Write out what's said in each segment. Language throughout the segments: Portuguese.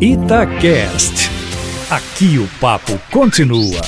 Itacast. Aqui o papo continua.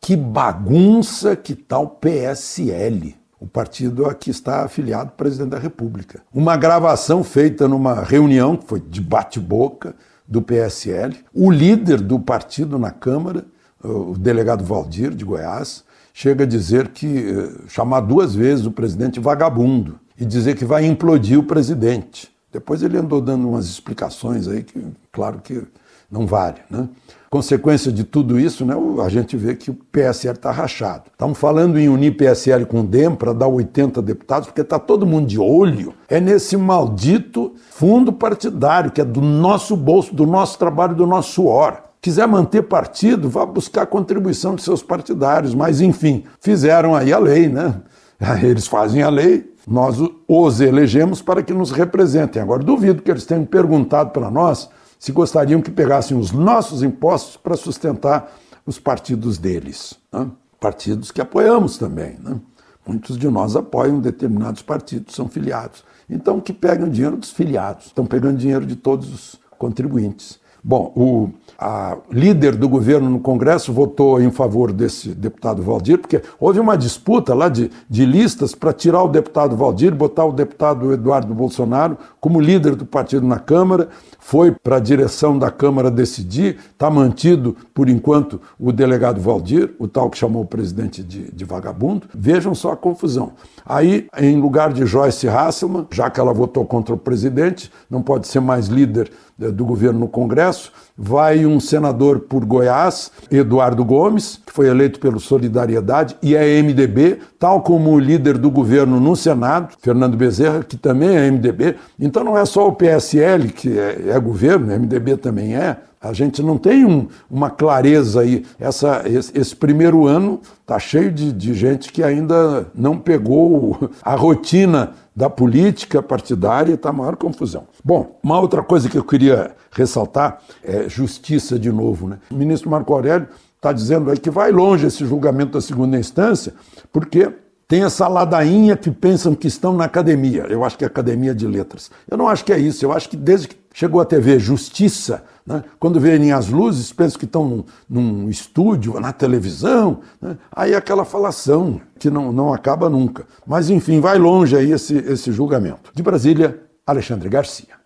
Que bagunça que tal PSL, o partido a que está afiliado o presidente da República. Uma gravação feita numa reunião, que foi de bate-boca, do PSL. O líder do partido na Câmara, o delegado Valdir, de Goiás, chega a dizer que, eh, chamar duas vezes o presidente vagabundo e dizer que vai implodir o presidente. Depois ele andou dando umas explicações aí que, claro que não vale, né? Consequência de tudo isso, né, a gente vê que o PSL está rachado. Estamos falando em unir PSL com o DEM para dar 80 deputados, porque está todo mundo de olho. É nesse maldito fundo partidário, que é do nosso bolso, do nosso trabalho, do nosso suor. Quiser manter partido, vá buscar contribuição de seus partidários. Mas, enfim, fizeram aí a lei, né? Eles fazem a lei, nós os elegemos para que nos representem. Agora, duvido que eles tenham perguntado para nós se gostariam que pegassem os nossos impostos para sustentar os partidos deles. Né? Partidos que apoiamos também. Né? Muitos de nós apoiam determinados partidos, são filiados. Então, que peguem o dinheiro dos filiados. Estão pegando dinheiro de todos os contribuintes. Bom, o a líder do governo no Congresso votou em favor desse deputado Valdir, porque houve uma disputa lá de, de listas para tirar o deputado Valdir, botar o deputado Eduardo Bolsonaro como líder do partido na Câmara, foi para a direção da Câmara decidir, está mantido, por enquanto, o delegado Valdir, o tal que chamou o presidente de, de vagabundo. Vejam só a confusão. Aí, em lugar de Joyce Hasselman, já que ela votou contra o presidente, não pode ser mais líder eh, do governo no Congresso, vai um senador por Goiás, Eduardo Gomes, que foi eleito pelo Solidariedade e é MDB, tal como o líder do governo no Senado, Fernando Bezerra, que também é MDB. Então não é só o PSL que é, é governo, MDB também é. A gente não tem um, uma clareza aí. Essa, esse, esse primeiro ano está cheio de, de gente que ainda não pegou a rotina da política partidária e está maior confusão. Bom, uma outra coisa que eu queria ressaltar é justiça de novo. Né? O ministro Marco Aurélio está dizendo aí que vai longe esse julgamento da segunda instância, porque tem essa ladainha que pensam que estão na academia. Eu acho que é academia de letras. Eu não acho que é isso. Eu acho que desde que chegou a TV Justiça, né, quando vêm as luzes, pensam que estão num, num estúdio, na televisão. Né, aí é aquela falação que não, não acaba nunca. Mas enfim, vai longe aí esse, esse julgamento. De Brasília, Alexandre Garcia.